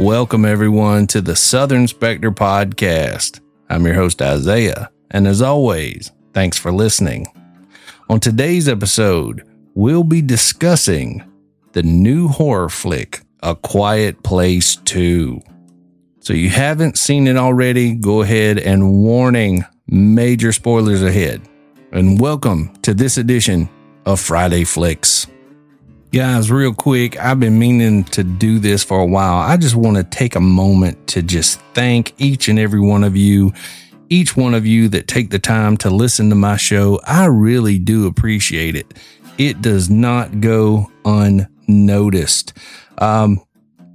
Welcome, everyone, to the Southern Spectre podcast. I'm your host, Isaiah, and as always, thanks for listening. On today's episode, we'll be discussing the new horror flick, A Quiet Place 2. So, you haven't seen it already, go ahead and warning major spoilers ahead. And welcome to this edition of Friday Flicks. Guys, real quick, I've been meaning to do this for a while. I just want to take a moment to just thank each and every one of you, each one of you that take the time to listen to my show. I really do appreciate it. It does not go unnoticed. Um,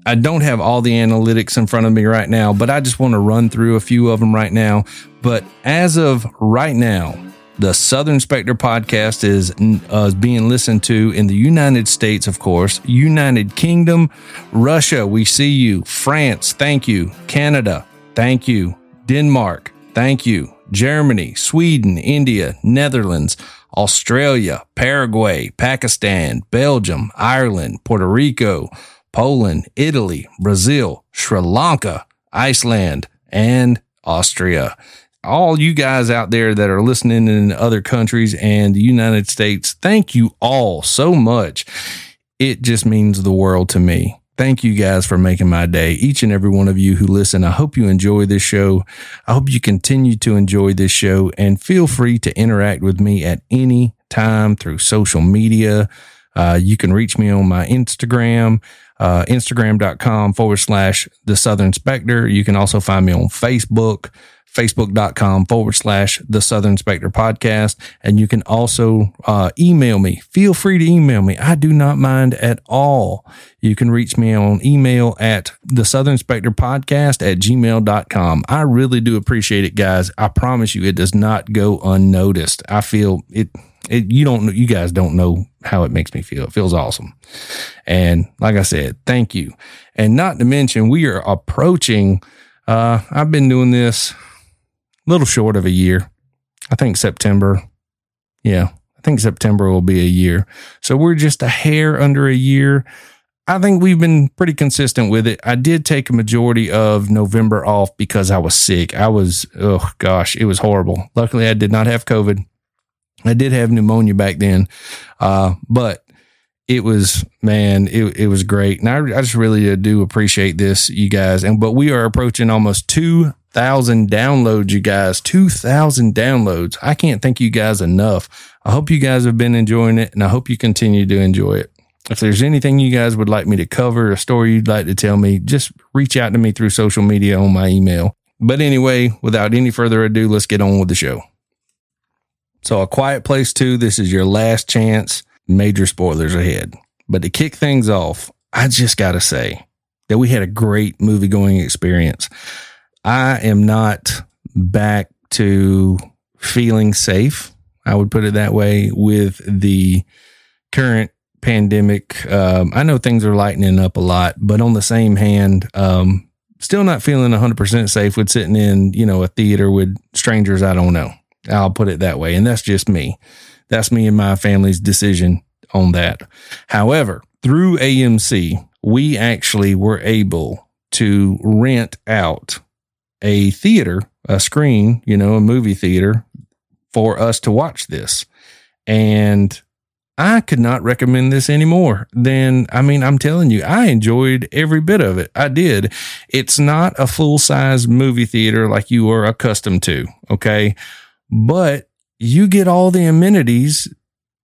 I don't have all the analytics in front of me right now, but I just want to run through a few of them right now. But as of right now, the Southern Spectre podcast is uh, being listened to in the United States, of course, United Kingdom, Russia, we see you, France, thank you, Canada, thank you, Denmark, thank you, Germany, Sweden, India, Netherlands, Australia, Paraguay, Pakistan, Belgium, Ireland, Puerto Rico, Poland, Italy, Brazil, Sri Lanka, Iceland, and Austria all you guys out there that are listening in other countries and the United States, thank you all so much. It just means the world to me. Thank you guys for making my day. Each and every one of you who listen, I hope you enjoy this show. I hope you continue to enjoy this show and feel free to interact with me at any time through social media. Uh, you can reach me on my Instagram, uh, instagram.com forward slash the Southern Spectre. You can also find me on Facebook facebook.com forward slash the Southern Spectre podcast. And you can also uh, email me. Feel free to email me. I do not mind at all. You can reach me on email at the Southern Spectre podcast at gmail.com. I really do appreciate it, guys. I promise you, it does not go unnoticed. I feel it. It, you don't you guys don't know how it makes me feel. It feels awesome. And like I said, thank you. And not to mention, we are approaching, uh, I've been doing this little short of a year. I think September. Yeah, I think September will be a year. So we're just a hair under a year. I think we've been pretty consistent with it. I did take a majority of November off because I was sick. I was, oh gosh, it was horrible. Luckily, I did not have COVID. I did have pneumonia back then, uh, but it was man, it, it was great, and I, I just really do appreciate this, you guys. And but we are approaching almost two thousand downloads, you guys. Two thousand downloads. I can't thank you guys enough. I hope you guys have been enjoying it, and I hope you continue to enjoy it. If there's anything you guys would like me to cover, a story you'd like to tell me, just reach out to me through social media on my email. But anyway, without any further ado, let's get on with the show. So, A Quiet Place 2, this is your last chance. Major spoilers ahead. But to kick things off, I just got to say that we had a great movie going experience. I am not back to feeling safe. I would put it that way with the current pandemic. Um, I know things are lightening up a lot, but on the same hand, um, still not feeling 100% safe with sitting in, you know, a theater with strangers I don't know. I'll put it that way. And that's just me. That's me and my family's decision on that. However, through AMC, we actually were able to rent out a theater, a screen, you know, a movie theater for us to watch this. And I could not recommend this anymore. Then, I mean, I'm telling you, I enjoyed every bit of it. I did. It's not a full size movie theater like you are accustomed to. Okay. But you get all the amenities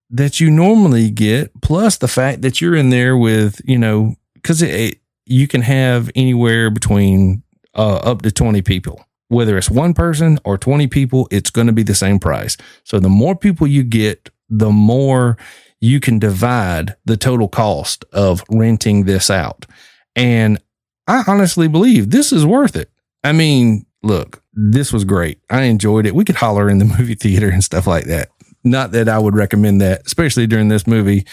that you normally get, plus the fact that you're in there with, you know, because it, you can have anywhere between uh, up to 20 people. Whether it's one person or 20 people, it's going to be the same price. So the more people you get, the more you can divide the total cost of renting this out. And I honestly believe this is worth it. I mean, look, this was great. I enjoyed it. We could holler in the movie theater and stuff like that. Not that I would recommend that, especially during this movie.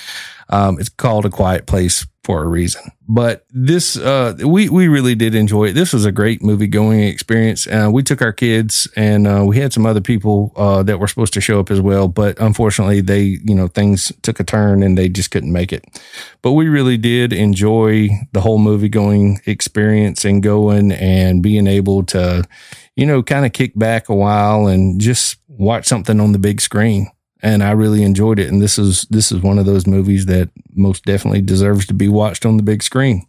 Um, it's called A Quiet Place for a reason. But this, uh, we we really did enjoy it. This was a great movie going experience. Uh, we took our kids, and uh, we had some other people uh, that were supposed to show up as well. But unfortunately, they, you know, things took a turn, and they just couldn't make it. But we really did enjoy the whole movie going experience and going and being able to, you know, kind of kick back a while and just watch something on the big screen and I really enjoyed it. And this is this is one of those movies that most definitely deserves to be watched on the big screen.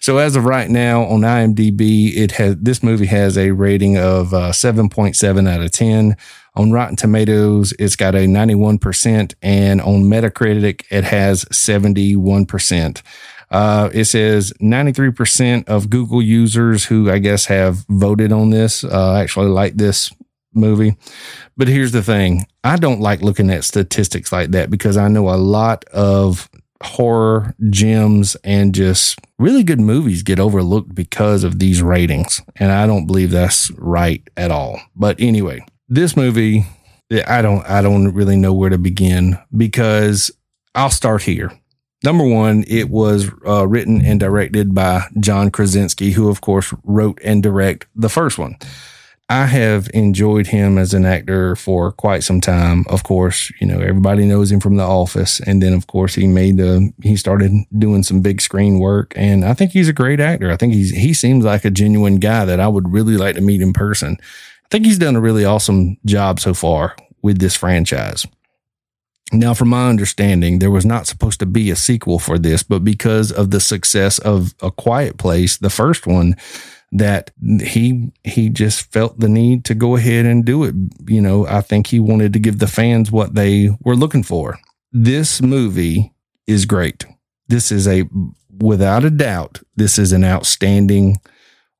So as of right now on IMDb, it has this movie has a rating of uh, seven point seven out of ten. On Rotten Tomatoes, it's got a ninety one percent, and on Metacritic, it has seventy one percent. Uh, it says 93% of Google users who I guess have voted on this uh, actually like this movie. But here's the thing I don't like looking at statistics like that because I know a lot of horror gems and just really good movies get overlooked because of these ratings. And I don't believe that's right at all. But anyway, this movie, I don't, I don't really know where to begin because I'll start here. Number one, it was uh, written and directed by John Krasinski, who of course wrote and direct the first one. I have enjoyed him as an actor for quite some time. Of course, you know, everybody knows him from The Office. And then, of course, he made the, he started doing some big screen work. And I think he's a great actor. I think he's, he seems like a genuine guy that I would really like to meet in person. I think he's done a really awesome job so far with this franchise. Now, from my understanding, there was not supposed to be a sequel for this, but because of the success of A Quiet Place, the first one, that he he just felt the need to go ahead and do it. You know, I think he wanted to give the fans what they were looking for. This movie is great. This is a without a doubt, this is an outstanding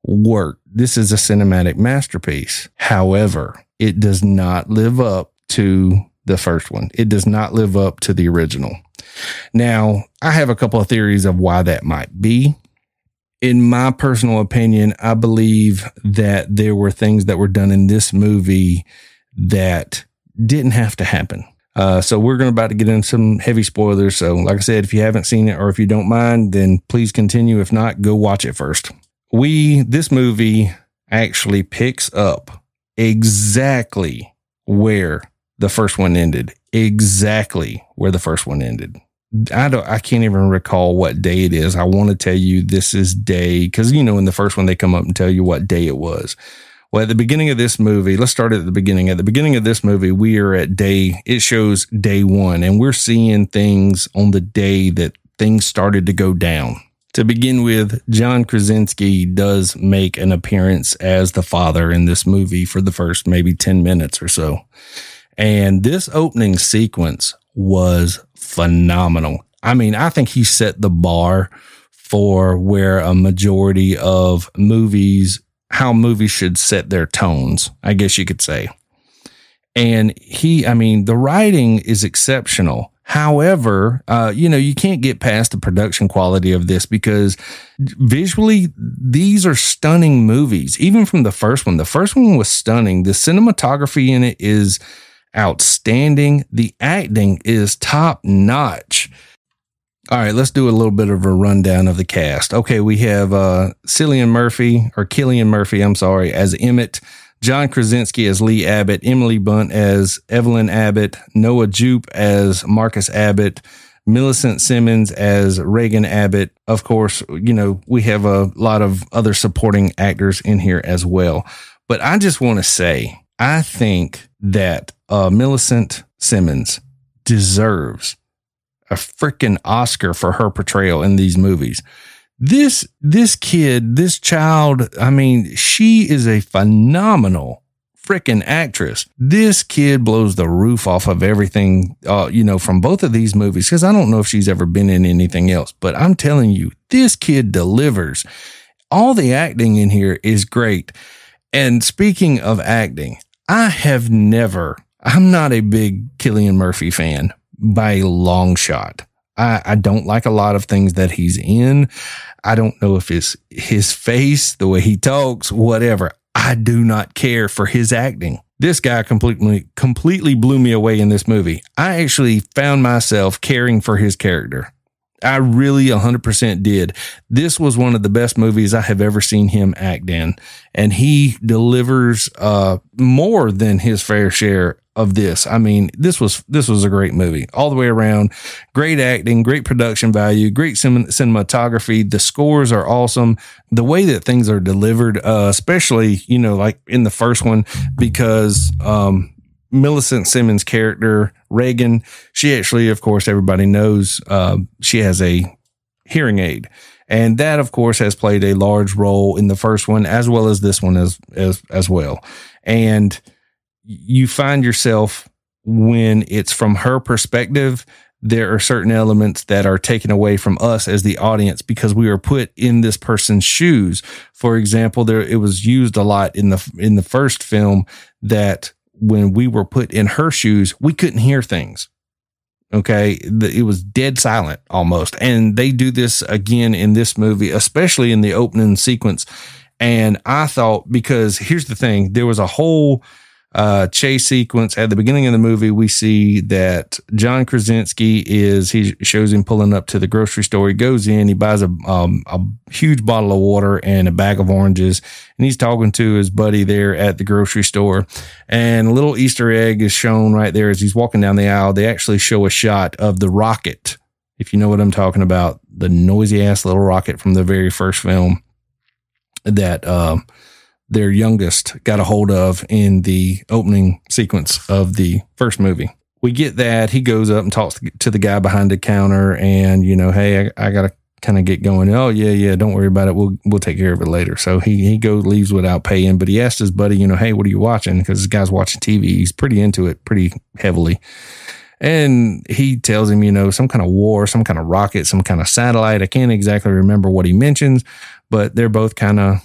work. This is a cinematic masterpiece. However, it does not live up to the first one. It does not live up to the original. Now, I have a couple of theories of why that might be in my personal opinion, I believe that there were things that were done in this movie that didn't have to happen. Uh, so we're going about to get in some heavy spoilers. So, like I said, if you haven't seen it or if you don't mind, then please continue. If not, go watch it first. We this movie actually picks up exactly where the first one ended. Exactly where the first one ended. I don't, I can't even recall what day it is. I want to tell you this is day because you know in the first one they come up and tell you what day it was. Well, at the beginning of this movie, let's start at the beginning. At the beginning of this movie, we are at day. It shows day one, and we're seeing things on the day that things started to go down. To begin with, John Krasinski does make an appearance as the father in this movie for the first maybe 10 minutes or so. And this opening sequence was phenomenal. I mean, I think he set the bar for where a majority of movies, how movies should set their tones, I guess you could say. And he, I mean, the writing is exceptional. However, uh, you know, you can't get past the production quality of this because visually, these are stunning movies. Even from the first one, the first one was stunning. The cinematography in it is outstanding. The acting is top notch. All right, let's do a little bit of a rundown of the cast. Okay, we have uh, Cillian Murphy, or Killian Murphy, I'm sorry, as Emmett, John Krasinski as Lee Abbott, Emily Blunt as Evelyn Abbott, Noah Jupe as Marcus Abbott, Millicent Simmonds as Regan Abbott. Of course, you know, we have a lot of other supporting actors in here as well. But I just want to say, I think that uh, Millicent Simmonds deserves a freaking Oscar for her portrayal in these movies. This this kid, this child, I mean, she is a phenomenal freaking actress. This kid blows the roof off of everything, uh, you know, from both of these movies. Because I don't know if she's ever been in anything else, but I'm telling you, this kid delivers. All the acting in here is great. And speaking of acting, I have never I'm not a big Cillian Murphy fan by a long shot. I, I don't like a lot of things that he's in. I don't know if his his face, the way he talks, whatever. I do not care for his acting. this guy completely completely blew me away in this movie. I actually found myself caring for his character. I really 100% did. This was one of the best movies I have ever seen him act in. And he delivers uh, more than his fair share of this. I mean, this was this was a great movie all the way around. Great acting, great production value, great cinematography. The scores are awesome. The way that things are delivered, uh, especially you know, like in the first one, because um, Millicent Simmonds' character Regan, she actually, of course, everybody knows uh, she has a hearing aid. And that, of course, has played a large role in the first one as well as this one as as as well. And you find yourself when it's from her perspective, there are certain elements that are taken away from us as the audience because we are put in this person's shoes. For example, there it was used a lot in the in the first film that when we were put in her shoes, we couldn't hear things. Okay, it was dead silent almost, and they do this again in this movie, especially in the opening sequence. And I thought because here's the thing, there was a whole uh, chase sequence at the beginning of the movie, we see that John Krasinski is he shows him pulling up to the grocery store. He goes in, he buys a um, a huge bottle of water and a bag of oranges, and he's talking to his buddy there at the grocery store. And a little Easter egg is shown right there as he's walking down the aisle. They actually show a shot of the rocket, if you know what I'm talking about, the noisy ass little rocket from the very first film that. Um, their youngest got a hold of in the opening sequence of the first movie. We get that. He goes up and talks to the guy behind the counter and, you know, hey, I, I got to kind of get going. Oh, yeah, yeah, don't worry about it. We'll we'll take care of it later. So he he goes leaves without paying, but he asked his buddy, you know, hey, what are you watching? Because this guy's watching TV. He's pretty into it, pretty heavily. And he tells him, you know, some kind of war, some kind of rocket, some kind of satellite. I can't exactly remember what he mentions, but they're both kind of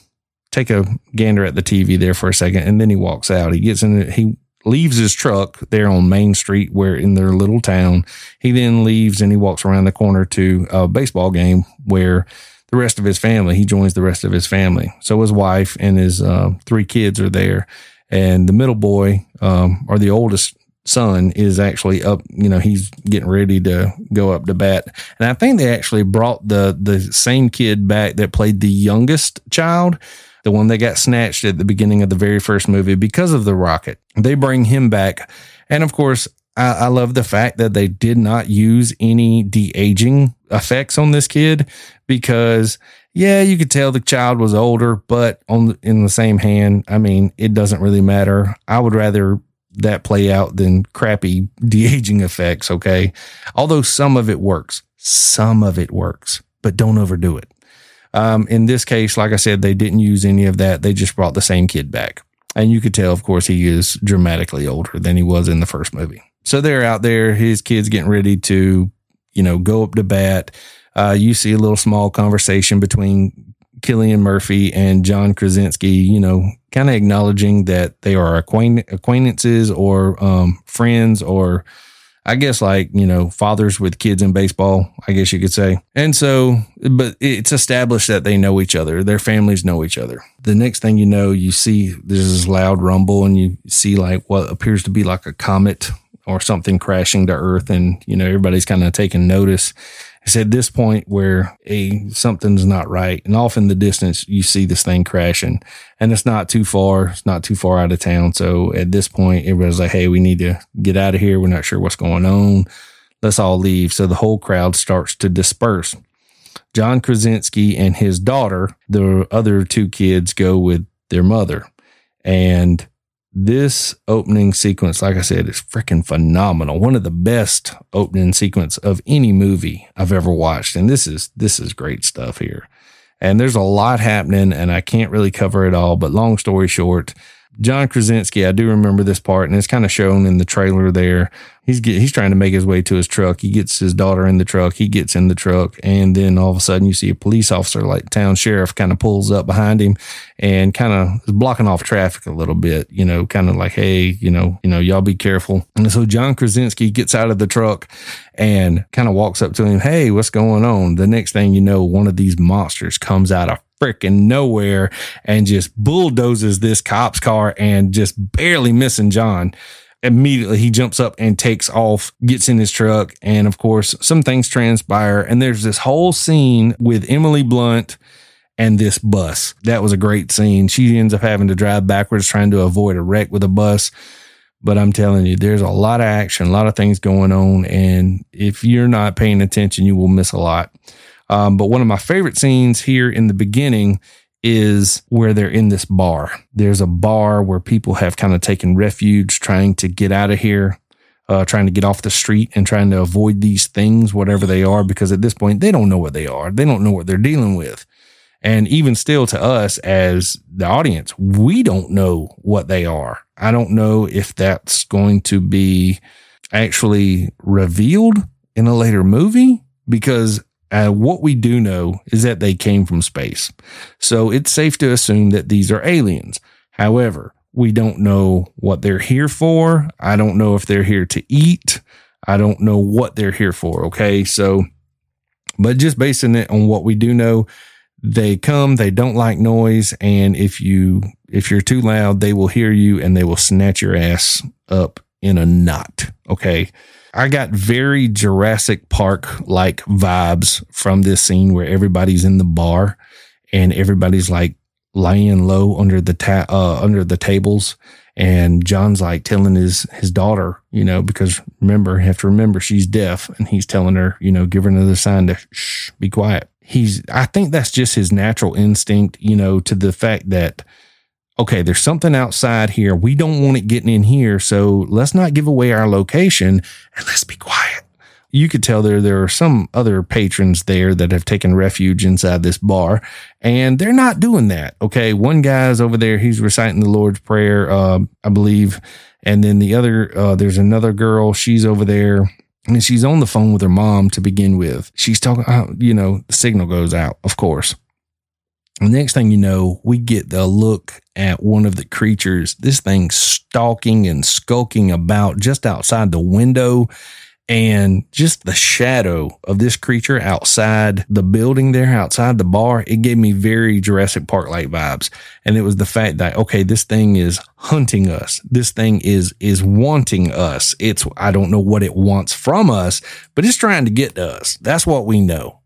take a gander at the TV there for a second, and then he walks out. He gets in, he leaves his truck there on Main Street, where in their little town. He then leaves and he walks around the corner to a baseball game where the rest of his family, he joins the rest of his family. So his wife and his uh, three kids are there. And the middle boy, um, or the oldest son, is actually up, you know, he's getting ready to go up to bat. And I think they actually brought the, the same kid back that played the youngest child the one that got snatched at the beginning of the very first movie because of the rocket. They bring him back. And of course, I, I love the fact that they did not use any de aging effects on this kid because yeah, you could tell the child was older, but on in the same hand, I mean, it doesn't really matter. I would rather that play out than crappy de aging effects. Okay, although some of it works, some of it works, but don't overdo it. Um, in this case, like I said, they didn't use any of that. They just brought the same kid back. And you could tell, of course, he is dramatically older than he was in the first movie. So they're out there, his kid's getting ready to, you know, go up to bat. Uh, you see a little small conversation between Cillian Murphy and John Krasinski, you know, kind of acknowledging that they are acquaint- acquaintances or um, friends or I guess like, you know, fathers with kids in baseball, I guess you could say. And so, but it's established that they know each other. Their families know each other. The next thing you know, you see there's this loud rumble and you see like what appears to be like a comet or something crashing to earth. And, you know, everybody's kind of taking notice. It's at this point where a something's not right. And off in the distance, you see this thing crashing and it's not too far. It's not too far out of town. So at this point, everybody's like, Hey, we need to get out of here. We're not sure what's going on. Let's all leave. So the whole crowd starts to disperse. John Krasinski and his daughter, the other two kids go with their mother and this opening sequence, like I said, is freaking phenomenal. One of the best opening sequence of any movie I've ever watched. And this is this is great stuff here. And there's a lot happening, and I can't really cover it all. But long story short, John Krasinski, I do remember this part, and it's kind of shown in the trailer there. He's get, he's trying to make his way to his truck. He gets his daughter in the truck. He gets in the truck, and then all of a sudden, you see a police officer, like town sheriff, kind of pulls up behind him and kind of is blocking off traffic a little bit. You know, kind of like, hey, you know, you know, y'all be careful. And so John Krasinski gets out of the truck and kind of walks up to him. Hey, what's going on? The next thing you know, one of these monsters comes out of freaking nowhere and just bulldozes this cop's car and just barely missing John. Immediately, he jumps up and takes off, gets in his truck. And of course, some things transpire. And there's this whole scene with Emily Blunt and this bus. That was a great scene. She ends up having to drive backwards, trying to avoid a wreck with a bus. But I'm telling you, there's a lot of action, a lot of things going on. And if you're not paying attention, you will miss a lot. Um, but one of my favorite scenes here in the beginning is where they're in this bar. There's a bar where people have kind of taken refuge trying to get out of here, uh, trying to get off the street and trying to avoid these things, whatever they are, because at this point, they don't know what they are. They don't know what they're dealing with. And even still to us as the audience, we don't know what they are. I don't know if that's going to be actually revealed in a later movie because uh, what we do know is that they came from space. So it's safe to assume that these are aliens. However, we don't know what they're here for. I don't know if they're here to eat. I don't know what they're here for. Okay. So, but just basing it on what we do know, they come, they don't like noise. And if you, if you're too loud, they will hear you and they will snatch your ass up in a knot. Okay. I got very Jurassic Park like vibes from this scene where everybody's in the bar and everybody's like laying low under the ta- uh, under the tables and John's like telling his his daughter, you know, because remember, have to remember she's deaf and he's telling her, you know, give her another sign to shh, be quiet. He's I think that's just his natural instinct, you know, to the fact that okay, there's something outside here. We don't want it getting in here. So let's not give away our location and let's be quiet. You could tell there, there are some other patrons there that have taken refuge inside this bar and they're not doing that. Okay. One guy's over there. He's reciting the Lord's prayer, uh, I believe. And then the other, uh, there's another girl. She's over there and she's on the phone with her mom to begin with. She's talking, uh, you know, the signal goes out, of course. The next thing you know, we get the look at one of the creatures, this thing stalking and skulking about just outside the window. And just the shadow of this creature outside the building there, outside the bar, it gave me very Jurassic Park like vibes. And it was the fact that, okay, this thing is hunting us. This thing is, is wanting us. It's, I don't know what it wants from us, but it's trying to get to us. That's what we know.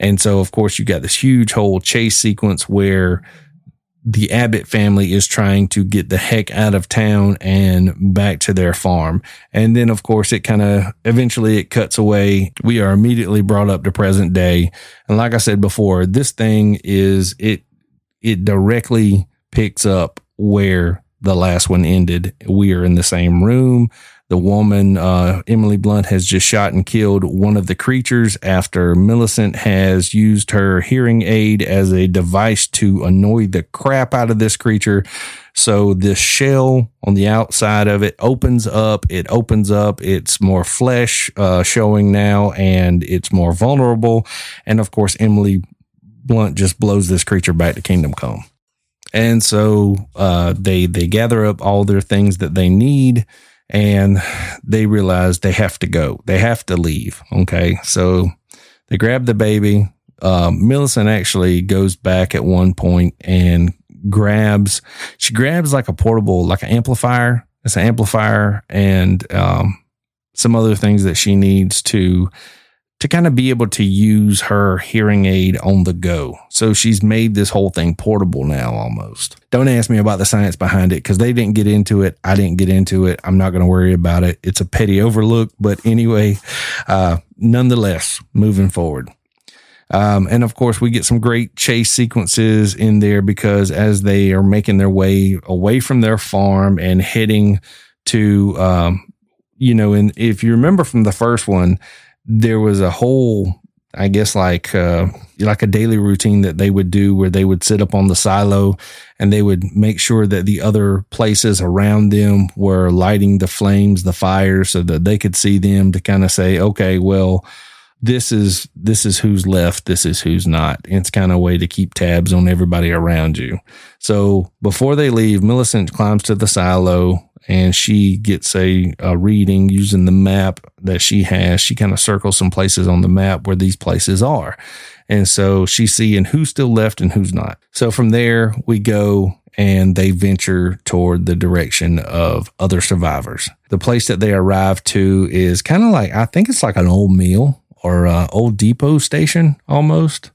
And so, of course, you got this huge whole chase sequence where the Abbott family is trying to get the heck out of town and back to their farm. And then, of course, it kind of eventually it cuts away. We are immediately brought up to present day. And like I said before, this thing is it, it directly picks up where the last one ended. We are in the same room. The woman, uh, Emily Blunt, has just shot and killed one of the creatures after Millicent has used her hearing aid as a device to annoy the crap out of this creature. So this shell on the outside of it opens up. It opens up. It's more flesh uh, showing now, and it's more vulnerable. And of course, Emily Blunt just blows this creature back to Kingdom Come. And so uh, they they gather up all their things that they need and they realize they have to go. They have to leave. Okay. So they grab the baby. Uh, Millicent actually goes back at one point and grabs, she grabs like a portable, like an amplifier. It's an amplifier and um, some other things that she needs to to kind of be able to use her hearing aid on the go. So she's made this whole thing portable now almost. Don't ask me about the science behind it because they didn't get into it. I didn't get into it. I'm not going to worry about it. It's a petty overlook. But anyway, uh, nonetheless, moving forward. Um, and of course, we get some great chase sequences in there because as they are making their way away from their farm and heading to, um, you know, and if you remember from the first one, there was a whole I guess like uh, like a daily routine that they would do where they would sit up on the silo and they would make sure that the other places around them were lighting the flames, the fires, so that they could see them to kind of say, okay, well, this is this is who's left, this is who's not. It's kind of a way to keep tabs on everybody around you. So before they leave, Millicent climbs to the silo and she gets a, a reading using the map that she has. She kind of circles some places on the map where these places are. And so she's seeing who's still left and who's not. So from there, we go and they venture toward the direction of other survivors. The place that they arrive to is kind of like, I think it's like an old mill or a old depot station almost.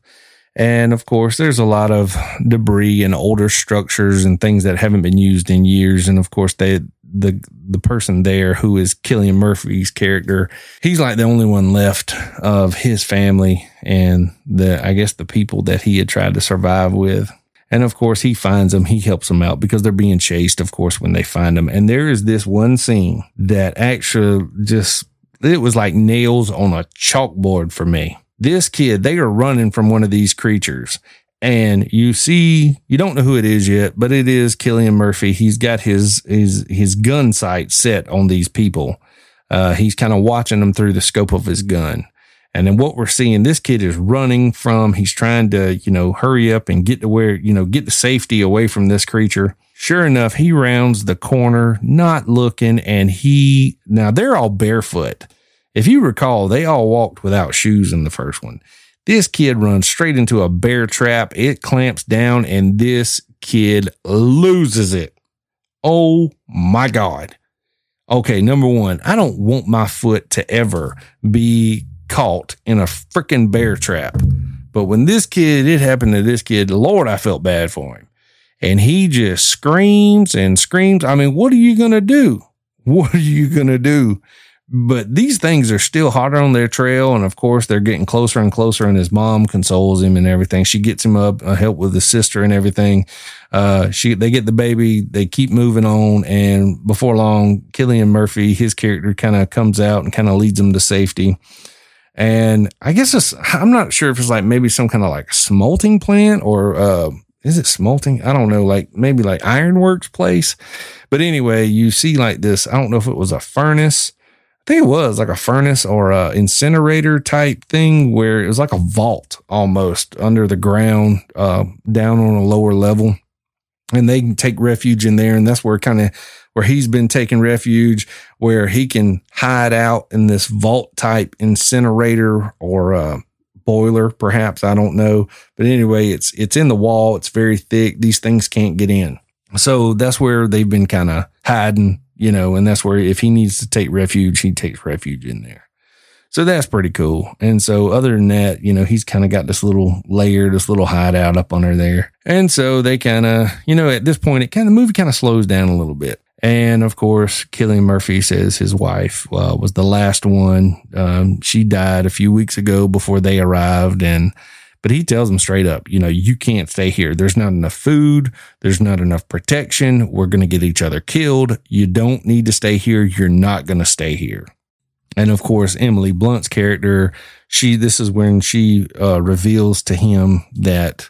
And of course, there's a lot of debris and older structures and things that haven't been used in years. And of course, they, the, the person there who is Cillian Murphy's character, he's like the only one left of his family and the, I guess the people that he had tried to survive with. And of course, he finds them. He helps them out because they're being chased, of course, when they find them. And there is this one scene that actually just, it was like nails on a chalkboard for me this kid, they are running from one of these creatures. And you see, you don't know who it is yet, but it is Cillian Murphy. He's got his his his gun sight set on these people. Uh, he's kind of watching them through the scope of his gun. And then what we're seeing, this kid is running from, he's trying to, you know, hurry up and get to where, you know, get to safety away from this creature. Sure enough, he rounds the corner, not looking, and he, now they're all barefoot. If you recall, they all walked without shoes in the first one. This kid runs straight into a bear trap. It clamps down and this kid loses it. Oh my God. Okay, number one, I don't want my foot to ever be caught in a freaking bear trap. But when this kid, it happened to this kid, Lord, I felt bad for him. And he just screams and screams. I mean, what are you going to do? What are you going to do? But these things are still hotter on their trail. And of course, they're getting closer and closer. And his mom consoles him and everything. She gets him up, uh, help with his sister and everything. Uh, she, they get the baby, they keep moving on. And before long, Cillian Murphy, his character kind of comes out and kind of leads them to safety. And I guess it's, I'm not sure if it's like maybe some kind of like smelting plant or, uh, is it smelting? I don't know, like maybe like ironworks place. But anyway, you see like this, I don't know if it was a furnace I think it was like a furnace or a incinerator type thing where it was like a vault almost under the ground, uh, down on a lower level. And they can take refuge in there. And that's where kind of where he's been taking refuge, where he can hide out in this vault type incinerator or uh, boiler, perhaps. I don't know. But anyway, it's it's in the wall. It's very thick. These things can't get in. So that's where they've been kind of hiding you know, and that's where if he needs to take refuge, he takes refuge in there. So that's pretty cool. And so other than that, you know, he's kind of got this little layer, this little hideout up under there. And so they kind of, you know, at this point, it kind of movie kind of slows down a little bit. And of course, Cillian Murphy says his wife uh, was the last one. Um, she died a few weeks ago before they arrived, and but he tells them straight up, you know, you can't stay here. There's not enough food. There's not enough protection. We're going to get each other killed. You don't need to stay here. You're not going to stay here. And of course, Emily Blunt's character, she, this is when she uh, reveals to him that,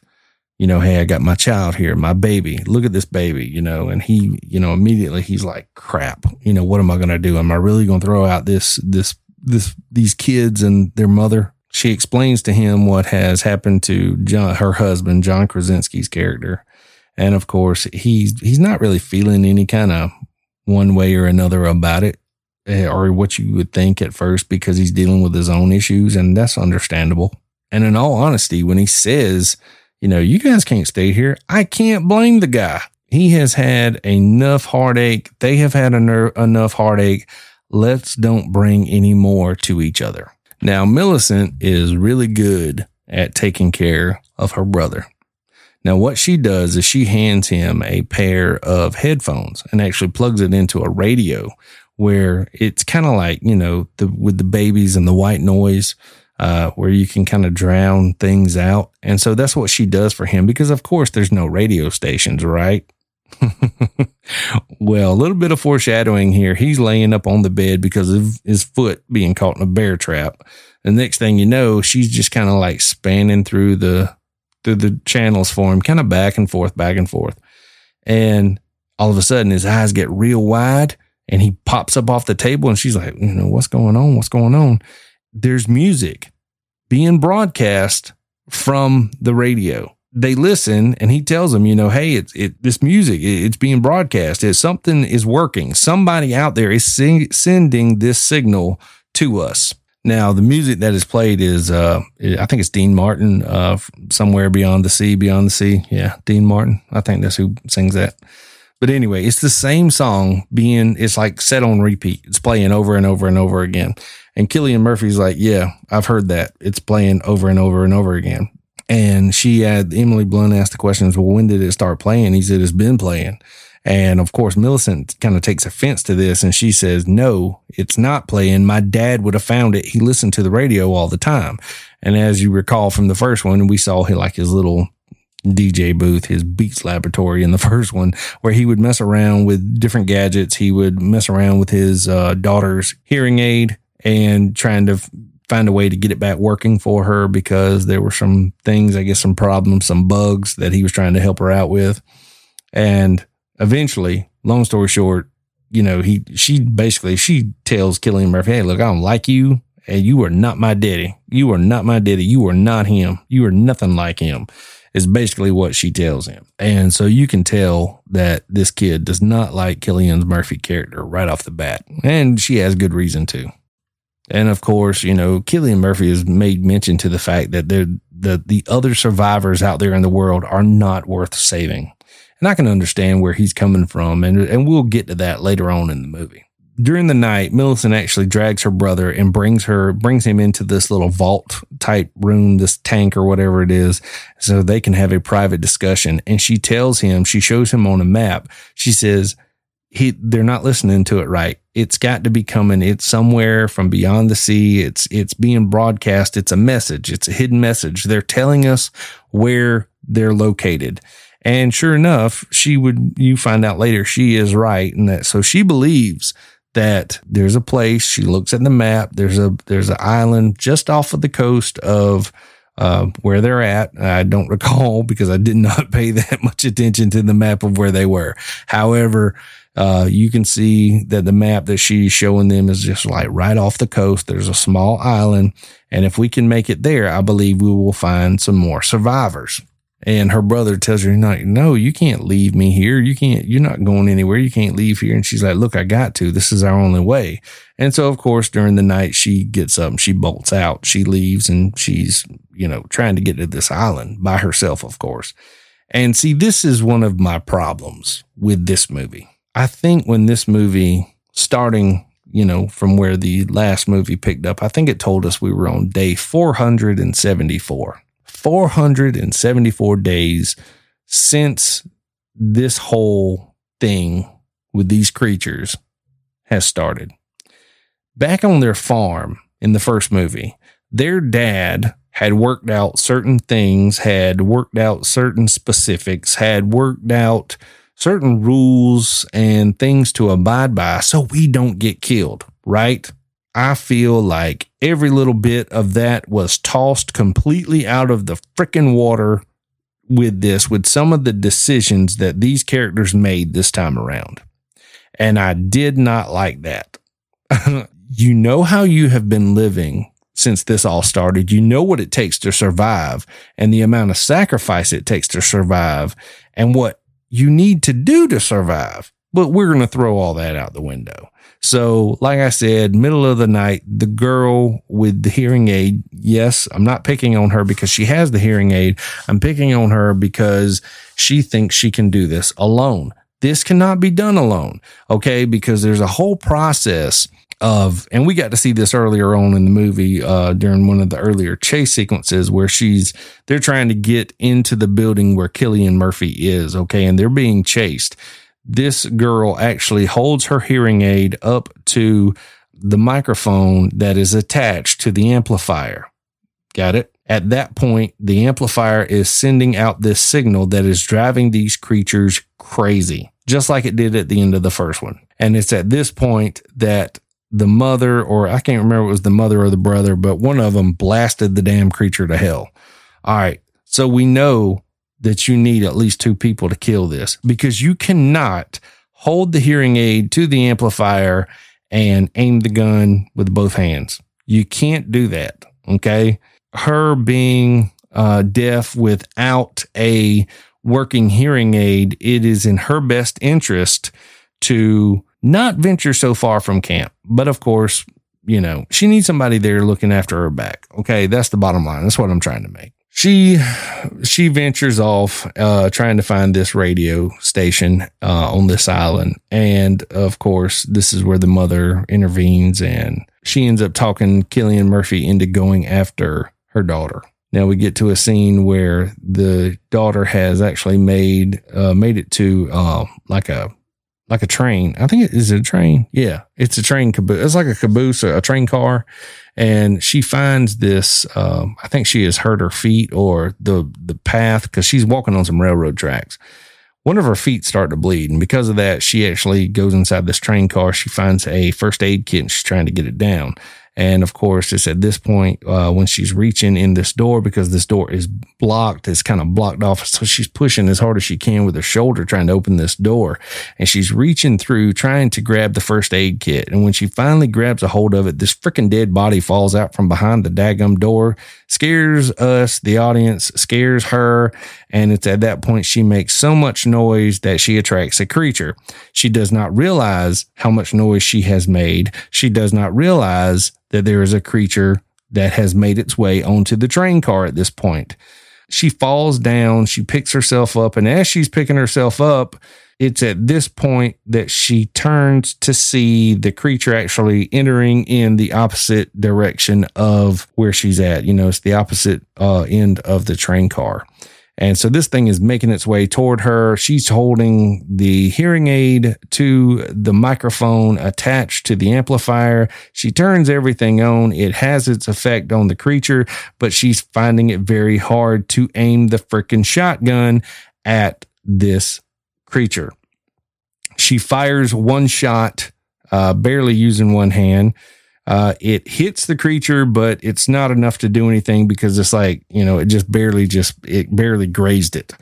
you know, hey, I got my child here, my baby. Look at this baby, you know, and he, you know, immediately he's like, crap, you know, what am I going to do? Am I really going to throw out this, this, this, these kids and their mother? She explains to him what has happened to John, her husband, John Krasinski's character. And of course, he's, he's not really feeling any kind of one way or another about it eh, or what you would think at first because he's dealing with his own issues. And that's understandable. And in all honesty, when he says, you know, you guys can't stay here, I can't blame the guy. He has had enough heartache. They have had enough heartache. Let's don't bring any more to each other. Now, Millicent is really good at taking care of her brother. Now, what she does is she hands him a pair of headphones and actually plugs it into a radio where it's kind of like, you know, the, with the babies and the white noise, uh, where you can kind of drown things out. And so that's what she does for him because, of course, there's no radio stations, right? well, a little bit of foreshadowing here. He's laying up on the bed because of his foot being caught in a bear trap. The next thing you know, she's just kind of like spanning through the through the channels for him, kind of back and forth, back and forth. And all of a sudden his eyes get real wide and he pops up off the table and she's like, you know, what's going on? What's going on? There's music being broadcast from the radio they listen and he tells them, you know, hey, it's it this music, it, it's being broadcast. It's something is working. Somebody out there is sing, sending this signal to us. Now, the music that is played is, uh, I think it's Dean Martin, uh, somewhere beyond the sea, beyond the sea. Yeah, Dean Martin. I think that's who sings that. But anyway, it's the same song being, it's like set on repeat. It's playing over and over and over again. And Cillian Murphy's like, yeah, I've heard that. It's playing over and over and over again. And she had Emily Blunt asked the questions, well, when did it start playing? He said, it's been playing. And of course, Millicent kind of takes offense to this and she says, no, it's not playing. My dad would have found it. He listened to the radio all the time. And as you recall from the first one, we saw like his little DJ booth, his Beats laboratory in the first one, where he would mess around with different gadgets. He would mess around with his uh, daughter's hearing aid and trying to find a way to get it back working for her because there were some things, I guess, some problems, some bugs that he was trying to help her out with. And eventually, long story short, you know, he, she basically, she tells Cillian Murphy, Hey, look, I don't like you and you are not my daddy. You are not my daddy. You are not him. You are nothing like him is basically what she tells him. And so you can tell that this kid does not like Cillian's Murphy character right off the bat. And she has good reason to. And of course, you know, Cillian Murphy has made mention to the fact that the the other survivors out there in the world are not worth saving. And I can understand where he's coming from, and, and we'll get to that later on in the movie. During the night, Millicent actually drags her brother and brings her brings him into this little vault type room, this tank or whatever it is, so they can have a private discussion. And she tells him, she shows him on a map. She says, he they're not listening to it right. It's got to be coming. It's somewhere from beyond the sea. It's it's being broadcast. It's a message. It's a hidden message. They're telling us where they're located. And sure enough, she would you find out later she is right and that so she believes that there's a place. She looks at the map. There's a there's an island just off of the coast of uh, where they're at. I don't recall because I did not pay that much attention to the map of where they were. However, uh, you can see that the map that she's showing them is just like right off the coast. There's a small island. And if we can make it there, I believe we will find some more survivors. And her brother tells her, like, no, you can't leave me here. You can't, you're not going anywhere. You can't leave here. And she's like, look, I got to. This is our only way. And so, of course, during the night, she gets up and she bolts out. She leaves and she's, you know, trying to get to this island by herself, of course. And see, this is one of my problems with this movie. I think when this movie, starting, you know, from where the last movie picked up, I think it told us we were on day 474. 474 days since this whole thing with these creatures has started. Back on their farm in the first movie, their dad had worked out certain things, had worked out certain specifics, had worked out certain rules and things to abide by so we don't get killed, right? I feel like every little bit of that was tossed completely out of the freaking water with this, with some of the decisions that these characters made this time around. And I did not like that. you know how you have been living since this all started. You know what it takes to survive and the amount of sacrifice it takes to survive and what you need to do to survive. But we're going to throw all that out the window. So, like I said, middle of the night, the girl with the hearing aid, yes, I'm not picking on her because she has the hearing aid. I'm picking on her because she thinks she can do this alone. This cannot be done alone. Okay. Because there's a whole process of, and we got to see this earlier on in the movie, uh, during one of the earlier chase sequences where she's, they're trying to get into the building where Cillian Murphy is. Okay. And they're being chased. This girl actually holds her hearing aid up to the microphone that is attached to the amplifier. Got it? At that point, the amplifier is sending out this signal that is driving these creatures crazy, just like it did at the end of the first one. And it's at this point that the mother, or I can't remember it was the mother or the brother, but one of them blasted the damn creature to hell. All right. So we know that you need at least two people to kill this because you cannot hold the hearing aid to the amplifier and aim the gun with both hands. You can't do that. Okay. Her being uh, deaf without a working hearing aid, it is in her best interest to not venture so far from camp. But of course, you know, she needs somebody there looking after her back. Okay. That's the bottom line. That's what I'm trying to make. She, she ventures off, uh, trying to find this radio station, uh, on this island. And of course, this is where the mother intervenes and she ends up talking Cillian Murphy into going after her daughter. Now we get to a scene where the daughter has actually made uh, made it to uh, like a like a train. I think it is a train. Yeah, it's a train caboose. It's like a caboose, a train car, and she finds this. Um, I think she has hurt her feet or the the path because she's walking on some railroad tracks. One of her feet start to bleed, and because of that, she actually goes inside this train car. She finds a first aid kit and she's trying to get it down. And of course, it's at this point uh, when she's reaching in this door because this door is blocked, it's kind of blocked off. So she's pushing as hard as she can with her shoulder trying to open this door. And she's reaching through trying to grab the first aid kit. And when she finally grabs a hold of it, this freaking dead body falls out from behind the daggum door, scares us, the audience, scares her. And it's at that point she makes so much noise that she attracts a creature. She does not realize how much noise she has made. She does not realize that there is a creature that has made its way onto the train car at this point. She falls down, she picks herself up, and as she's picking herself up, it's at this point that she turns to see the creature actually entering in the opposite direction of where she's at. You know, it's the opposite uh, end of the train car. And so this thing is making its way toward her. She's holding the hearing aid to the microphone attached to the amplifier. She turns everything on. It has its effect on the creature, but she's finding it very hard to aim the freaking shotgun at this creature. She fires one shot, uh, barely using one hand. Uh, it hits the creature, but it's not enough to do anything because it's like, you know, it just barely just, it barely grazed it.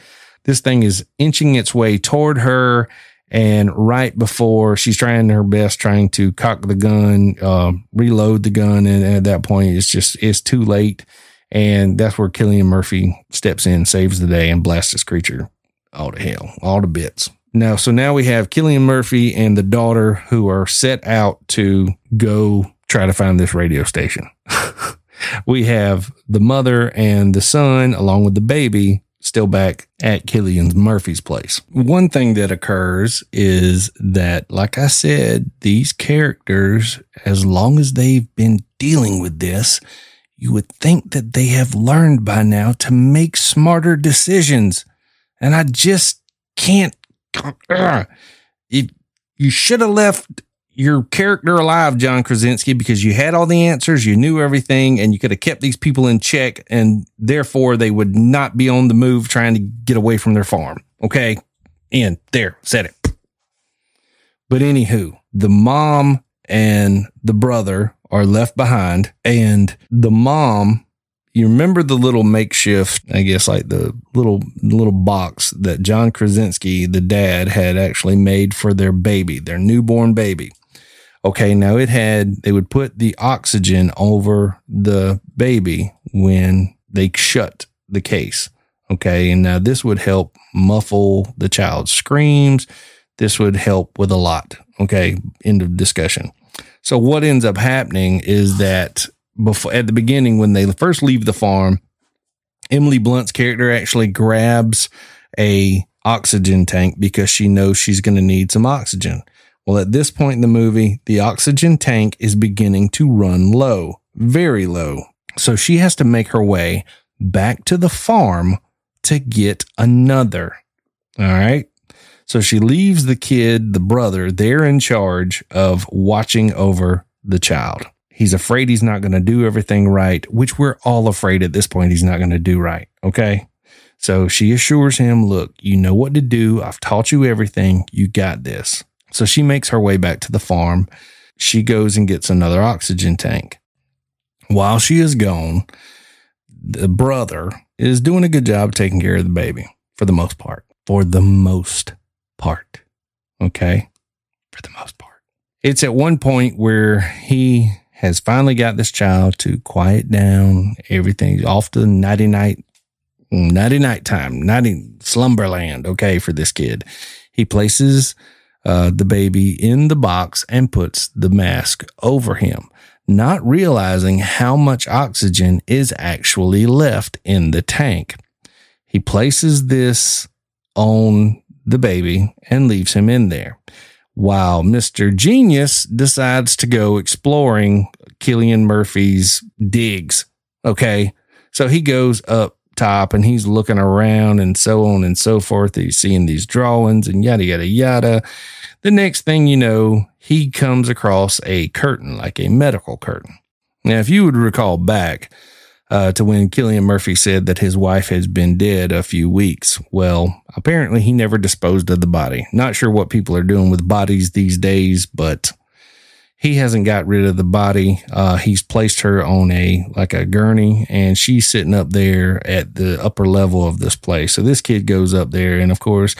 This thing is inching its way toward her. And right before she's trying her best, trying to cock the gun, uh, reload the gun. And at that point, it's just, it's too late. And that's where Cillian Murphy steps in, saves the day, and blasts this creature all to hell, all to bits. Now, so now we have Cillian Murphy and the daughter who are set out to go try to find this radio station. we have the mother and the son, along with the baby, still back at Cillian Murphy's place. One thing that occurs is that, like I said, these characters, as long as they've been dealing with this, you would think that they have learned by now to make smarter decisions. And I just can't. You should have left your character alive, John Krasinski, because you had all the answers, you knew everything, and you could have kept these people in check, and therefore they would not be on the move trying to get away from their farm. Okay. And there, said it. But anywho, the mom and the brother are left behind, and the mom you remember the little makeshift, I guess, like the little little box that John Krasinski, the dad, had actually made for their baby, their newborn baby. Okay, now it had, they would put the oxygen over the baby when they shut the case. Okay, and now this would help muffle the child's screams. This would help with a lot. Okay, end of discussion. So what ends up happening is that before at the beginning when they first leave the farm, Emily Blunt's character actually grabs a oxygen tank because she knows she's going to need some oxygen. Well, at this point in the movie, the oxygen tank is beginning to run low, very low. So she has to make her way back to the farm to get another. All right. So she leaves the kid, the brother, there in charge of watching over the child. He's afraid he's not going to do everything right, which we're all afraid at this point he's not going to do right. Okay. So she assures him, look, you know what to do. I've taught you everything. You got this. So she makes her way back to the farm. She goes and gets another oxygen tank. While she is gone, the brother is doing a good job taking care of the baby for the most part. For the most part. Okay. For the most part. It's at one point where he has finally got this child to quiet down. Everything's off to the nighty night nighty night time, nighty slumberland. Okay, for this kid, he places uh, the baby in the box and puts the mask over him, not realizing how much oxygen is actually left in the tank. He places this on the baby and leaves him in there. While Mr. Genius decides to go exploring Cillian Murphy's digs. Okay. So he goes up top and he's looking around and so on and so forth. He's seeing these drawings and yada, yada, yada. The next thing you know, he comes across a curtain, like a medical curtain. Now, if you would recall back uh, to when Cillian Murphy said that his wife has been dead a few weeks, well, apparently he never disposed of the body. Not sure what people are doing with bodies these days, but he hasn't got rid of the body. Uh, he's placed her on a like a gurney, and she's sitting up there at the upper level of this place. So this kid goes up there, and of course,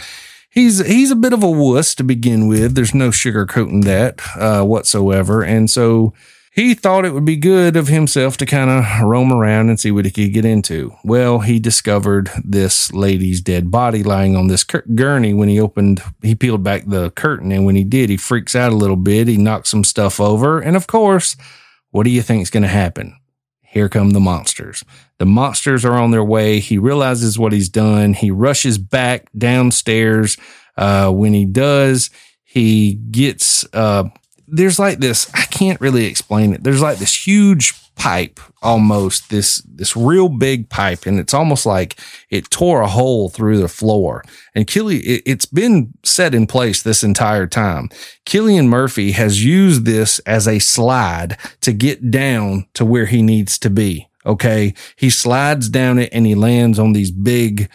he's he's a bit of a wuss to begin with. There's no sugarcoating that uh, whatsoever, and so he thought it would be good of himself to kind of roam around and see what he could get into. Well, he discovered this lady's dead body lying on this gurney when he opened, he peeled back the curtain. And when he did, he freaks out a little bit. He knocks some stuff over. And of course, what do you think is going to happen? Here come the monsters. The monsters are on their way. He realizes what he's done. He rushes back downstairs. Uh, when he does, he gets, uh, there's like this, I can't really explain it. There's like this huge pipe almost, this, this real big pipe. And it's almost like it tore a hole through the floor. And Killy, it, it's been set in place this entire time. Cillian Murphy has used this as a slide to get down to where he needs to be. Okay. He slides down it and he lands on these big,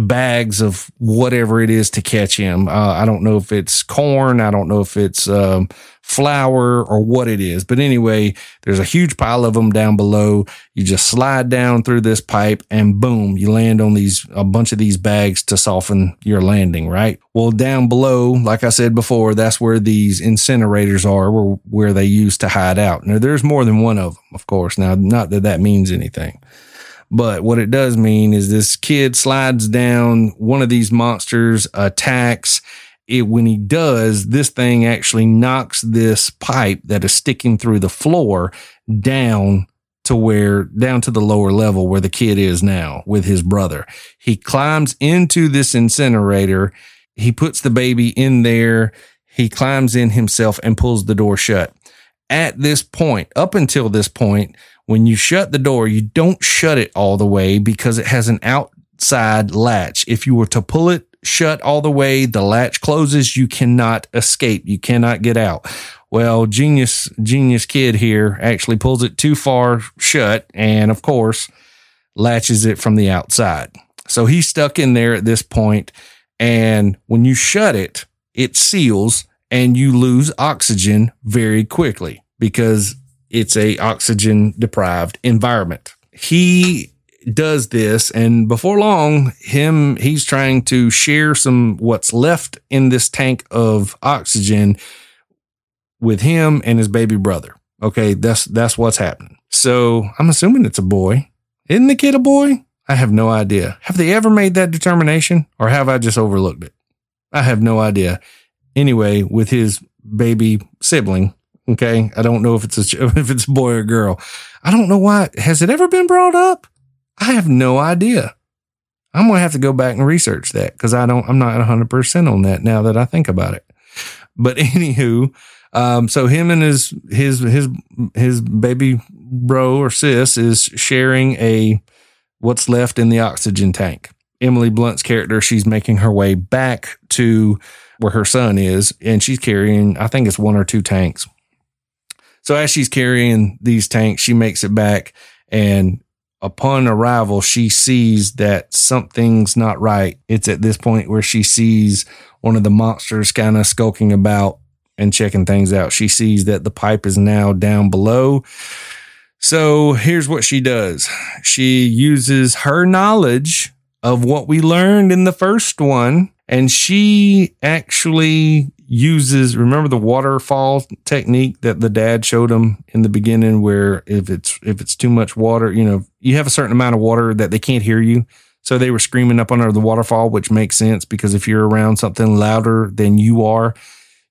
bags of whatever it is to catch him. Uh, I don't know if it's corn. I don't know if it's um, flour or what it is. But anyway, there's a huge pile of them down below. You just slide down through this pipe and boom, you land on these, a bunch of these bags to soften your landing, right? Well, down below, like I said before, that's where these incinerators are, where, where they used to hide out. Now, there's more than one of them, of course. Now, not that that means anything. But what it does mean is this kid slides down one of these monsters, attacks. It, when he does, this thing actually knocks this pipe that is sticking through the floor down to where, down to the lower level where the kid is now with his brother. He climbs into this incinerator. He puts the baby in there. He climbs in himself and pulls the door shut. At this point, up until this point, when you shut the door, you don't shut it all the way because it has an outside latch. If you were to pull it shut all the way, the latch closes, you cannot escape. You cannot get out. Well, genius, genius kid here actually pulls it too far shut and of course latches it from the outside. So he's stuck in there at this point, And when you shut it, it seals and you lose oxygen very quickly because it's a oxygen deprived environment. He does this and before long him he's trying to share some what's left in this tank of oxygen with him and his baby brother. Okay, that's that's what's happening. So, I'm assuming it's a boy. Isn't the kid a boy? I have no idea. Have they ever made that determination or have I just overlooked it? I have no idea. Anyway, with his baby sibling, Okay. I don't know if it's a, if it's a boy or girl. I don't know why. Has it ever been brought up? I have no idea. I'm going to have to go back and research that because I don't, I'm not 100% on that now that I think about it. But anywho, um, so him and his, his, his, his baby bro or sis is sharing a, what's left in the oxygen tank. Emily Blunt's character, she's making her way back to where her son is, and she's carrying, I think it's one or two tanks. So as she's carrying these tanks, she makes it back and upon arrival, she sees that something's not right. It's at this point where she sees one of the monsters kind of skulking about and checking things out. She sees that the pipe is now down below. So here's what she does. She uses her knowledge of what we learned in the first one and she actually uses remember the waterfall technique that the dad showed him in the beginning where if it's if it's too much water you know you have a certain amount of water that they can't hear you So they were screaming up under the waterfall, which makes sense because if you're around something louder than you are,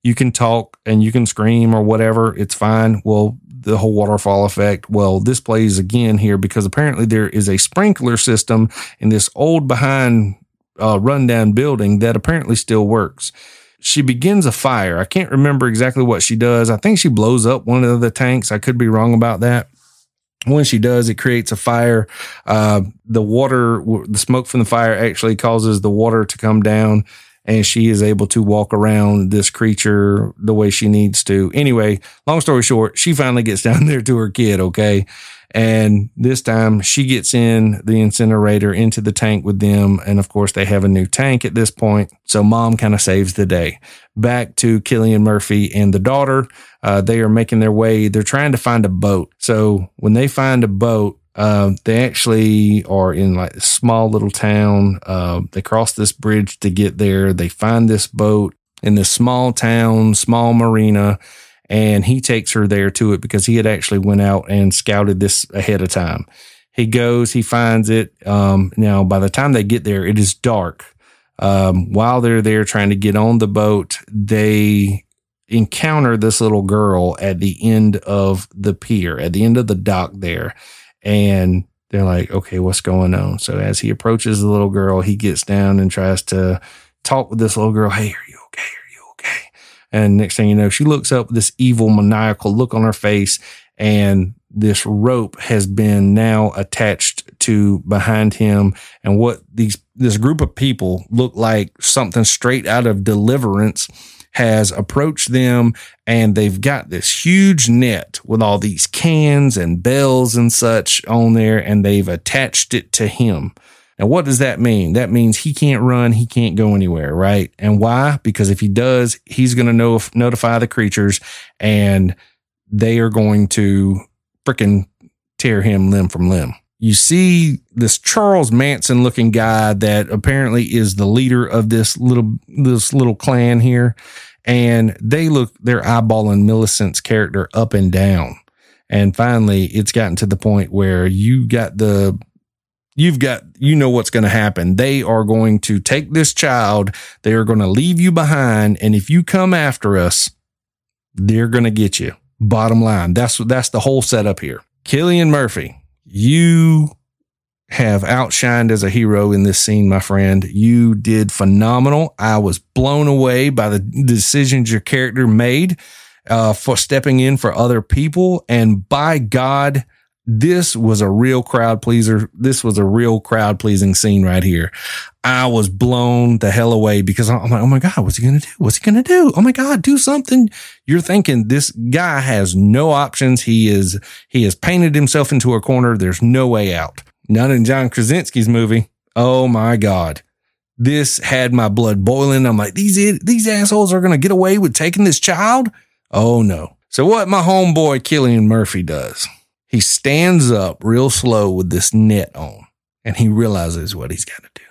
you can talk and you can scream or whatever. It's fine. Well, the whole waterfall effect. Well, this plays again here because apparently there is a sprinkler system in this old behind uh, rundown building that apparently still works. She begins a fire. I can't remember exactly what she does. I think she blows up one of the tanks. I could be wrong about that. When she does, it creates a fire. Uh, the water, the smoke from the fire actually causes the water to come down and she is able to walk around this creature the way she needs to. Anyway, long story short, she finally gets down there to her kid, okay? And this time she gets in the incinerator into the tank with them. And of course, they have a new tank at this point. So mom kind of saves the day. Back to Cillian Murphy and the daughter. Uh, they are making their way. They're trying to find a boat. So when they find a boat, uh, they actually are in like a small little town. Uh, they cross this bridge to get there. They find this boat in this small town, small marina, and he takes her there to it because he had actually went out and scouted this ahead of time. He goes, he finds it. Um, now, by the time they get there, it is dark. Um, while they're there trying to get on the boat, they encounter this little girl at the end of the pier, at the end of the dock there and they're like, okay, what's going on? So as he approaches the little girl, he gets down and tries to talk with this little girl. Hey, are you okay? Are you okay? And next thing you know, she looks up this evil, maniacal look on her face, and this rope has been now attached to behind him. And what these this group of people look like something straight out of Deliverance has approached them and they've got this huge net with all these cans and bells and such on there and they've attached it to him. Now, what does that mean? That means he can't run, he can't go anywhere, right? And why? Because if he does, he's going to know, notify the creatures and they are going to freaking tear him limb from limb you see this Charles Manson looking guy that apparently is the leader of this little this little clan here and they look they're eyeballing Millicent's character up and down. And finally it's gotten to the point where you got the you've got you know what's going to happen. They are going to take this child, they are going to leave you behind and if you come after us, they're going to get you. Bottom line. That's that's the whole setup here. Cillian Murphy you have outshined as a hero in this scene, my friend. You did phenomenal. I was blown away by the decisions your character made uh, for stepping in for other people. And by God, this was a real crowd pleaser. This was a real crowd pleasing scene right here. I was blown the hell away because I'm like, oh my God, what's he going to do? What's he going to do? Oh my God, do something. You're thinking this guy has no options. He is, he has painted himself into a corner. There's no way out. Not in John Krasinski's movie. Oh my God. This had my blood boiling. I'm like, these, these assholes are going to get away with taking this child. Oh no. So what my homeboy Cillian Murphy does he stands up real slow with this net on and he realizes what he's got to do.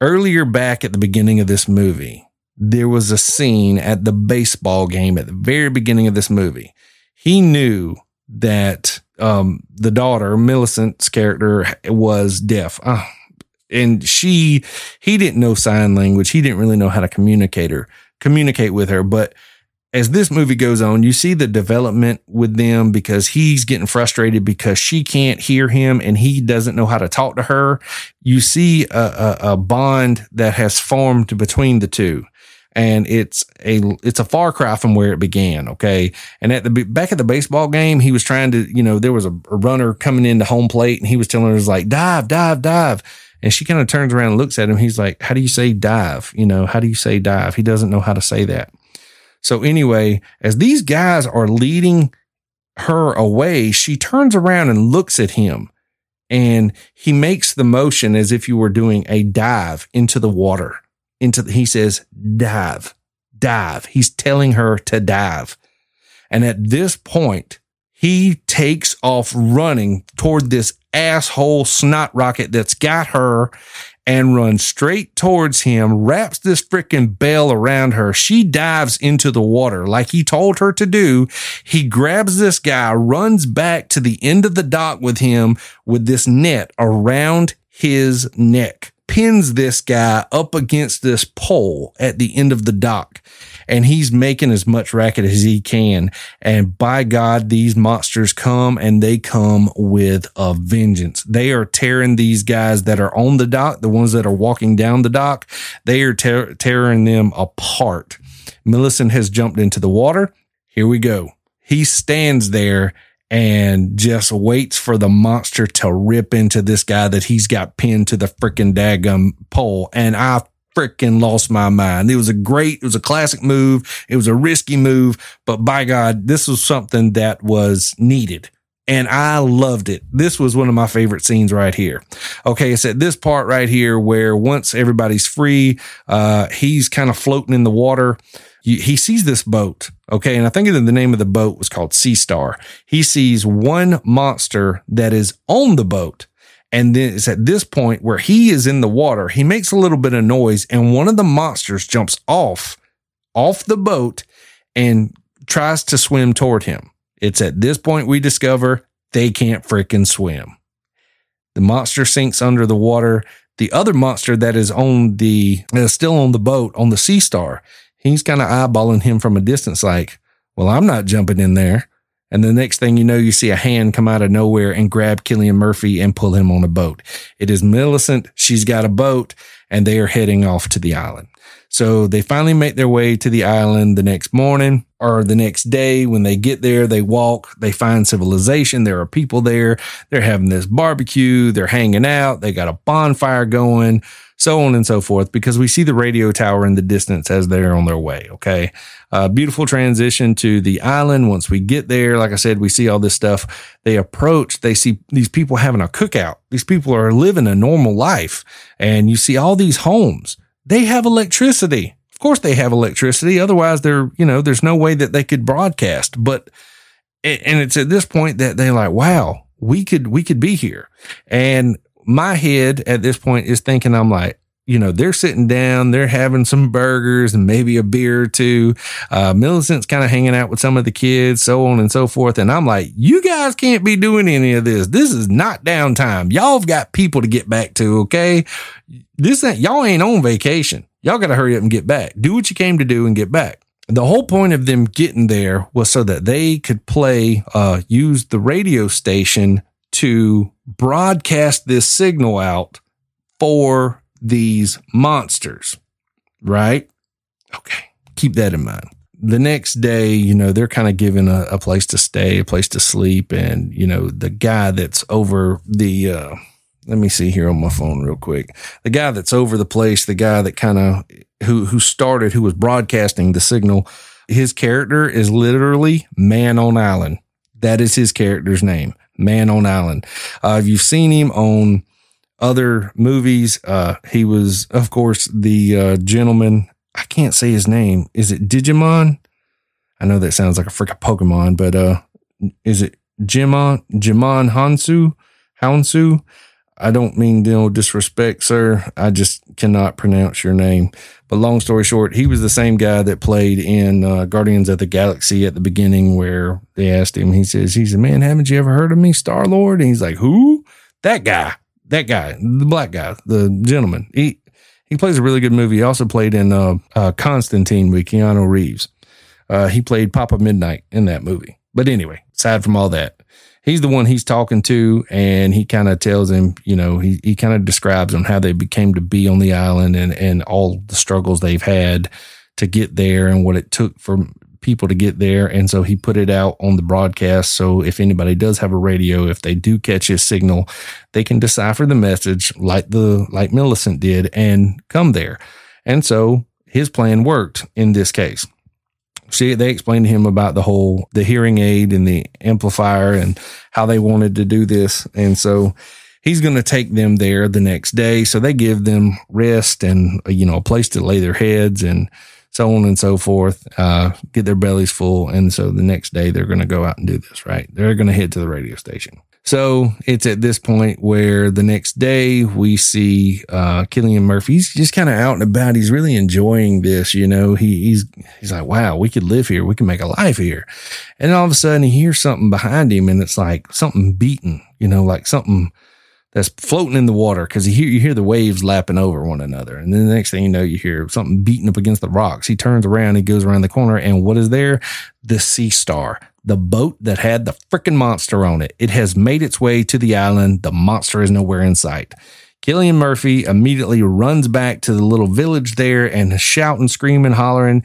Earlier back at the beginning of this movie, there was a scene at the baseball game at the very beginning of this movie. He knew that um, the daughter, Millicent's character, was deaf. Uh, and she, he didn't know sign language. He didn't really know how to communicate her, communicate with her, but as this movie goes on, you see the development with them because he's getting frustrated because she can't hear him and he doesn't know how to talk to her. You see a, a, a bond that has formed between the two. And it's a it's a far cry from where it began. Okay, and at the back of the baseball game, he was trying to you know there was a, a runner coming into home plate, and he was telling her was like dive, dive, dive, and she kind of turns around and looks at him. He's like, "How do you say dive? You know, how do you say dive?" He doesn't know how to say that. So anyway, as these guys are leading her away, she turns around and looks at him and he makes the motion as if you were doing a dive into the water. Into the, he says, dive, dive. He's telling her to dive. And at this point, he takes off running toward this asshole snot rocket that's got her and runs straight towards him, wraps this freaking bell around her. She dives into the water like he told her to do. He grabs this guy, runs back to the end of the dock with him with this net around his neck. pins this guy up against this pole at the end of the dock and he's making as much racket as he can. And by God, these monsters come and they come with a vengeance. They are tearing these guys that are on the dock, the ones that are walking down the dock, they are tear- tearing them apart. Millicent has jumped into the water. Here we go. He stands there and just waits for the monster to rip into this guy that he's got pinned to the freaking daggum pole. And I freaking lost my mind. It was a great, it was a classic move. It was a risky move, but by God, this was something that was needed. And I loved it. This was one of my favorite scenes right here. Okay. It's at this part right here where once everybody's free, uh, he's kind of floating in the water. He sees this boat. Okay. And I think the name of the boat was called Sea Star. He sees one monster that is on the boat and then it's at this point where he is in the water. He makes a little bit of noise, and one of the monsters jumps off, off the boat and tries to swim toward him. It's at this point we discover they can't freaking swim. The monster sinks under the water. The other monster that is on the, is still on the boat on the Sea Star, he's kind of eyeballing him from a distance, like, well, I'm not jumping in there. And the next thing you know, you see a hand come out of nowhere and grab Cillian Murphy and pull him on a boat. It is Millicent. She's got a boat and they are heading off to the island. So they finally make their way to the island the next morning or the next day. When they get there, they walk, they find civilization. There are people there. They're having this barbecue. They're hanging out. They got a bonfire going so on and so forth, because we see the radio tower in the distance as they're on their way. Okay. Uh, beautiful transition to the island. Once we get there, like I said, we see all this stuff. They approach, they see these people having a cookout. These people are living a normal life. And you see all these homes. They have electricity. Of course, they have electricity. Otherwise, they're, you know, there's no way that they could broadcast. But, and it's at this point that they're like, wow, we could, we could be here. And my head at this point is thinking, I'm like, you know, they're sitting down, they're having some burgers and maybe a beer or two. Uh, Millicent's kind of hanging out with some of the kids, so on and so forth. And I'm like, you guys can't be doing any of this. This is not downtime. Y'all have got people to get back to. Okay. This ain't, y'all ain't on vacation. Y'all got to hurry up and get back. Do what you came to do and get back. The whole point of them getting there was so that they could play, uh, use the radio station to broadcast this signal out for these monsters, right? Okay. Keep that in mind. The next day, you know, they're kind of given a, a, place to stay, a place to sleep. And, you know, the guy that's over the, uh, let me see here on my phone real quick. The guy that's over the place, the guy that kind of, who, who started, who was broadcasting the signal, his character is literally Man on Island. That is his character's name. Man on Island. Uh, you've seen him on other movies. Uh, he was, of course, the uh, gentleman. I can't say his name. Is it Digimon? I know that sounds like a freaking Pokemon, but uh, is it Djimon Djimon Hansu? Hansu? I don't mean no disrespect, sir. I just cannot pronounce your name. But long story short, he was the same guy that played in uh, Guardians of the Galaxy at the beginning, where they asked him. He says, "He's a man, haven't you ever heard of me, Star Lord?" And he's like, "Who? That guy? That guy? The black guy? The gentleman? He he plays a really good movie. He also played in uh, uh, Constantine with Keanu Reeves. Uh, he played Papa Midnight in that movie. But anyway, aside from all that, he's the one he's talking to and he kind of tells him, you know, he, he kind of describes on how they became to be on the island and, and all the struggles they've had to get there and what it took for people to get there. And so he put it out on the broadcast. So if anybody does have a radio, if they do catch his signal, they can decipher the message like the, like Millicent did and come there. And so his plan worked in this case see they explained to him about the whole the hearing aid and the amplifier and how they wanted to do this. And so he's going to take them there the next day. So they give them rest and you know a place to lay their heads and so on and so forth uh, get their bellies full. And so the next day they're going to go out and do this right? They're going to head to the radio station so it's at this point where the next day we see uh, Cillian Murphy. He's just kind of out and about. He's really enjoying this. You know, he, he's he's like, wow, we could live here. We can make a life here. And all of a sudden, he hears something behind him, and it's like something beating. You know, like something that's floating in the water because you hear, you hear the waves lapping over one another. And then the next thing you know, you hear something beating up against the rocks. He turns around, he goes around the corner, and what is there? The Sea Star, the boat that had the freaking monster on it. It has made its way to the island. The monster is nowhere in sight. Cillian Murphy immediately runs back to the little village there and shouting, screaming, hollering,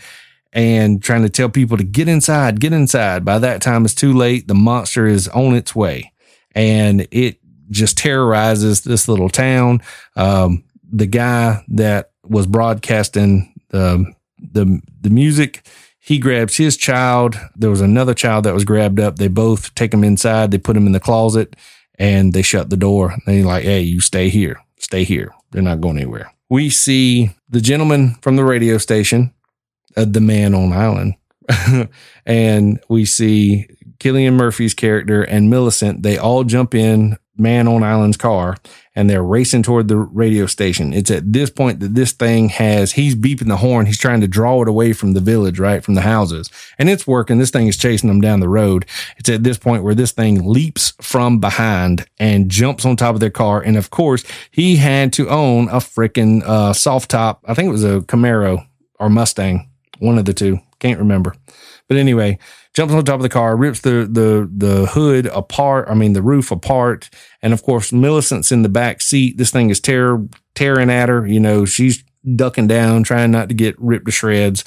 and trying to tell people to get inside, get inside. By that time, it's too late. The monster is on its way and it just terrorizes this little town. Um, the guy that was broadcasting the, the, the music, he grabs his child. There was another child that was grabbed up. They both take him inside. They put him in the closet and they shut the door. They're like, Hey, you stay here, stay here. They're not going anywhere. We see the gentleman from the radio station, uh, the man on island, and we see Cillian Murphy's character and Millicent. They all jump in man on island's car and they're racing toward the radio station. It's at this point that this thing has, he's beeping the horn. He's trying to draw it away from the village, right? From the houses. And it's working. This thing is chasing them down the road. It's at this point where this thing leaps from behind and jumps on top of their car. And of course, he had to own a freaking uh, soft top. I think it was a Camaro or Mustang, one of the two. Can't remember. But anyway, jumps on top of the car, rips the the the hood apart. I mean the roof apart, and of course Millicent's in the back seat. This thing is tear tearing at her. You know she's ducking down, trying not to get ripped to shreds.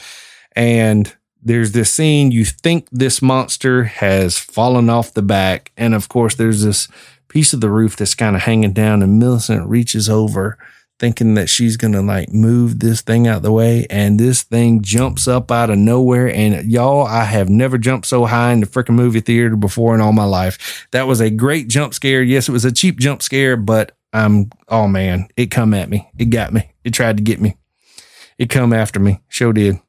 And there's this scene. You think this monster has fallen off the back, and of course there's this piece of the roof that's kind of hanging down, and Millicent reaches over thinking that she's going to like move this thing out the way. And this thing jumps up out of nowhere. And y'all, I have never jumped so high in the freaking movie theater before in all my life. That was a great jump scare. Yes, it was a cheap jump scare, but I'm, oh man, it come at me. It got me. It tried to get me. It come after me. Show did.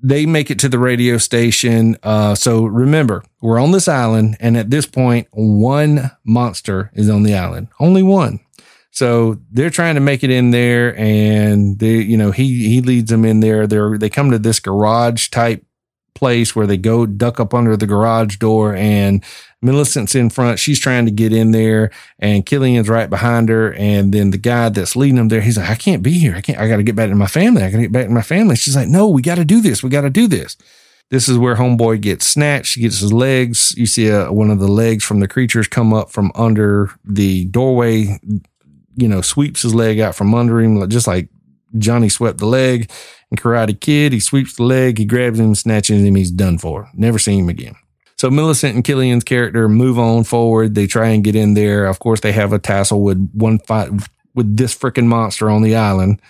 They make it to the radio station. Uh, so remember, we're on this island, and at this point, one monster is on the island. Only one. So they're trying to make it in there, and they, you know, he he leads them in there. They they come to this garage type place where they go duck up under the garage door, and Millicent's in front. She's trying to get in there, and Cillian's right behind her. And then the guy that's leading them there, he's like, "I can't be here. I can't. I got to get back to my family. I got to get back to my family." She's like, "No, we got to do this. We got to do this." This is where Homeboy gets snatched. He gets his legs. You see uh, one of the legs from the creatures come up from under the doorway you know, sweeps his leg out from under him, just like Johnny swept the leg in Karate Kid. He sweeps the leg, he grabs him, snatches him, he's done for. Never see him again. So Millicent and Cillian's character move on forward. They try and get in there. Of course, they have a tassel with one fight with this freaking monster on the island.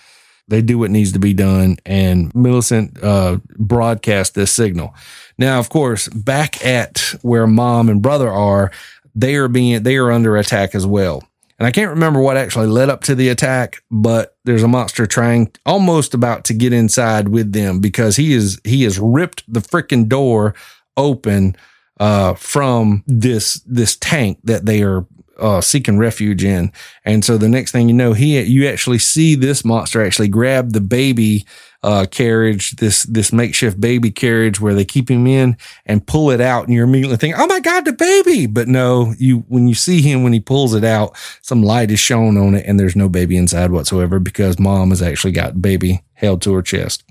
They do what needs to be done, and Millicent uh, broadcasts this signal. Now, of course, back at where mom and brother are, they are being they are under attack as well. And I can't remember what actually led up to the attack, but there's a monster trying almost about to get inside with them because he is he has ripped the freaking door open uh, from this this tank that they are uh, seeking refuge in. And so the next thing you know, he you actually see this monster actually grab the baby uh, carriage, this this makeshift baby carriage where they keep him in and pull it out, and you're immediately thinking, "Oh my God, the baby!" But no, you when you see him when he pulls it out, some light is shown on it, and there's no baby inside whatsoever because mom has actually got baby held to her chest.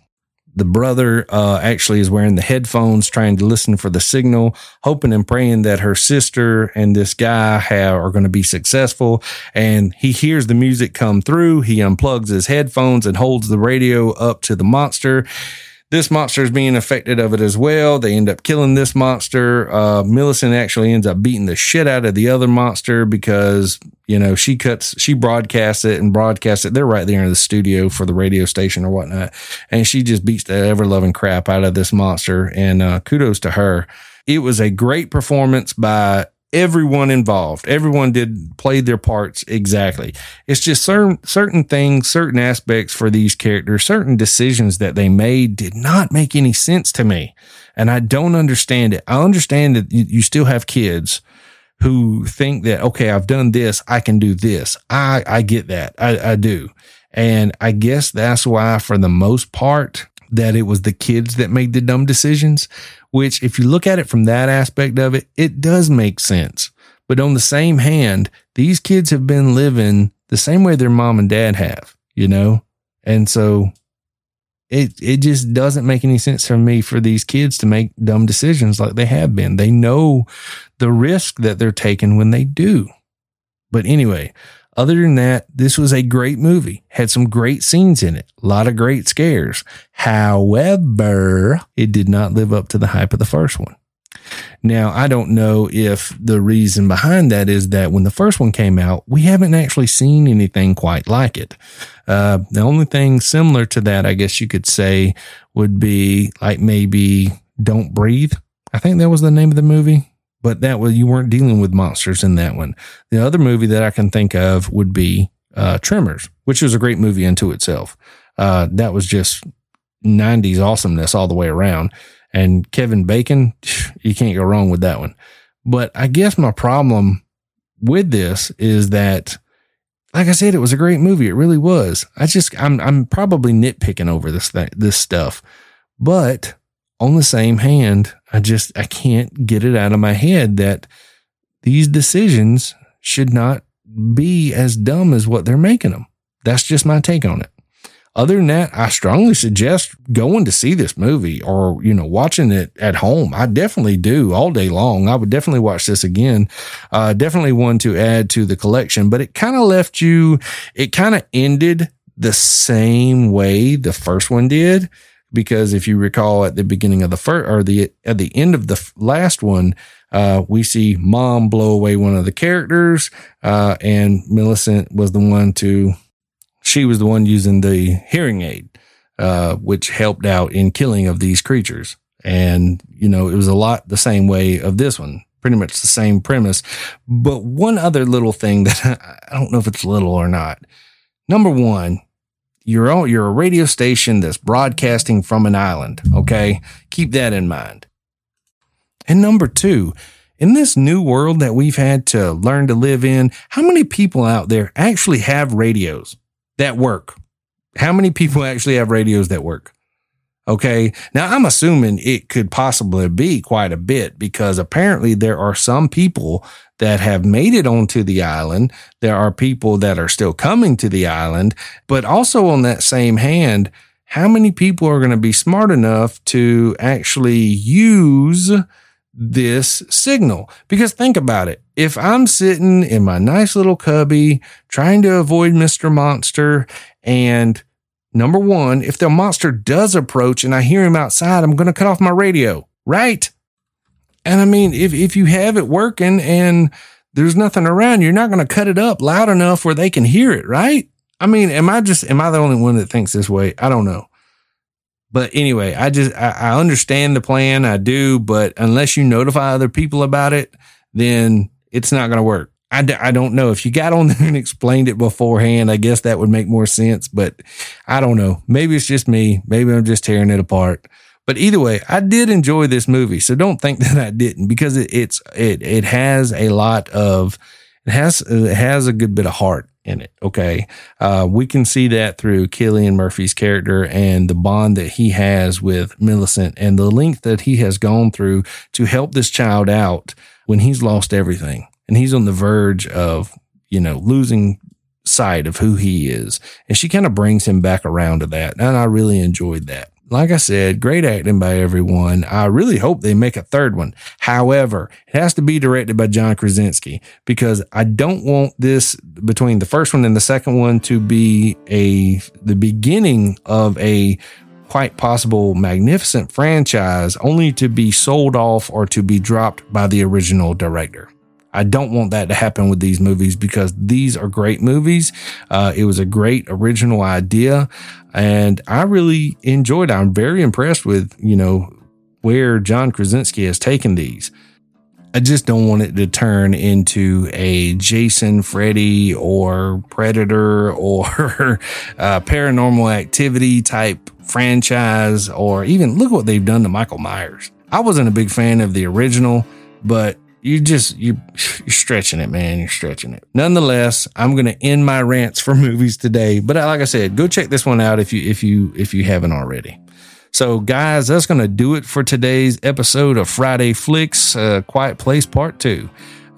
The brother uh, actually is wearing the headphones, trying to listen for the signal, hoping and praying that her sister and this guy have, are going to be successful. And he hears the music come through. He unplugs his headphones and holds the radio up to the monster this monster is being affected of it as well. They end up killing this monster. Uh, Millicent actually ends up beating the shit out of the other monster because, you know, she cuts, she broadcasts it and broadcasts it. They're right there in the studio for the radio station or whatnot. And she just beats the ever loving crap out of this monster. And uh, kudos to her. It was a great performance by everyone involved. Everyone did played their parts exactly. It's just certain certain things, certain aspects for these characters, certain decisions that they made did not make any sense to me. And I don't understand it. I understand that you still have kids who think that, okay, I've done this, I can do this. I, I get that. I, I do. And I guess that's why, for the most part, that it was the kids that made the dumb decisions which if you look at it from that aspect of it, it does make sense. But on the same hand, these kids have been living the same way their mom and dad have, you know? And so it it just doesn't make any sense for me for these kids to make dumb decisions like they have been. They know the risk that they're taking when they do. But anyway, other than that, this was a great movie. Had some great scenes in it. A lot of great scares. However, it did not live up to the hype of the first one. Now, I don't know if the reason behind that is that when the first one came out, we haven't actually seen anything quite like it. Uh, the only thing similar to that, I guess you could say, would be like maybe Don't Breathe. I think that was the name of the movie, but that was, you weren't dealing with monsters in that one. The other movie that I can think of would be uh, Tremors, which was a great movie unto itself. Uh, that was just 90s awesomeness all the way around. And Kevin Bacon, you can't go wrong with that one. But I guess my problem with this is that, like I said, it was a great movie. It really was. I just, I'm, I'm probably nitpicking over this thing, this stuff. But on the same hand, I just, I can't get it out of my head that these decisions should not be as dumb as what they're making them. That's just my take on it. Other than that, I strongly suggest going to see this movie or, you know, watching it at home. I definitely do all day long. I would definitely watch this again. Uh, definitely one to add to the collection, but it kind of left you, it kind of ended the same way the first one did. Because if you recall at the beginning of the first or the, at the end of the last one, uh, we see mom blow away one of the characters, uh, and Millicent was the one to she was the one using the hearing aid, uh, which helped out in killing of these creatures. And, you know, it was a lot the same way of this one, pretty much the same premise. But one other little thing that I don't know if it's little or not. Number one, you're all, you're a radio station that's broadcasting from an island. Okay. Keep that in mind. And number two, in this new world that we've had to learn to live in, how many people out there actually have radios? that work. How many people actually have radios that work? Okay. Now I'm assuming it could possibly be quite a bit because apparently there are some people that have made it onto the island. There are people that are still coming to the island, but also on that same hand, how many people are going to be smart enough to actually use this signal. Because think about it. If I'm sitting in my nice little cubby trying to avoid Mr. Monster and number one, if the monster does approach and I hear him outside, I'm going to cut off my radio, right? And I mean, if, if you have it working and there's nothing around, you're not going to cut it up loud enough where they can hear it, right? I mean, am I just, am I the only one that thinks this way? I don't know. But anyway, I just, I, I understand the plan. I do. But unless you notify other people about it, then it's not going to work. I d- I don't know if you got on there and explained it beforehand. I guess that would make more sense, but I don't know. Maybe it's just me. Maybe I'm just tearing it apart. But either way, I did enjoy this movie, so don't think that I didn't because it, it's it it has a lot of it has it has a good bit of heart in it. Okay. Uh, we can see that through Cillian Murphy's character and the bond that he has with Millicent and the length that he has gone through to help this child out when he's lost everything and he's on the verge of, you know, losing sight of who he is. And she kind of brings him back around to that. And I really enjoyed that like I said, great acting by everyone. I really hope they make a third one. However, it has to be directed by John Krasinski because I don't want this between the first one and the second one to be a the beginning of a quite possible magnificent franchise only to be sold off or to be dropped by the original director. I don't want that to happen with these movies because these are great movies. Uh, it was a great original idea and I really enjoyed it. I'm very impressed with, you know, where John Krasinski has taken these. I just don't want it to turn into a Jason, Freddy, or Predator, or uh, paranormal activity type franchise, or even look what they've done to Michael Myers. I wasn't a big fan of the original, but you just you you're stretching it, man. You're stretching it. Nonetheless, I'm gonna end my rants for movies today. But uh, like I said, go check this one out if you if you if you haven't already. So, guys, that's gonna do it for today's episode of Friday Flicks, uh, Quiet Place Part Two.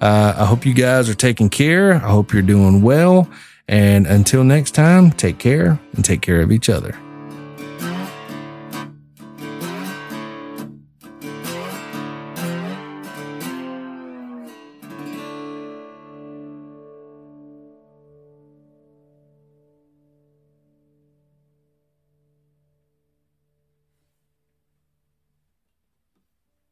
Uh, I hope you guys are taking care. I hope you're doing well. And until next time, take care and take care of each other.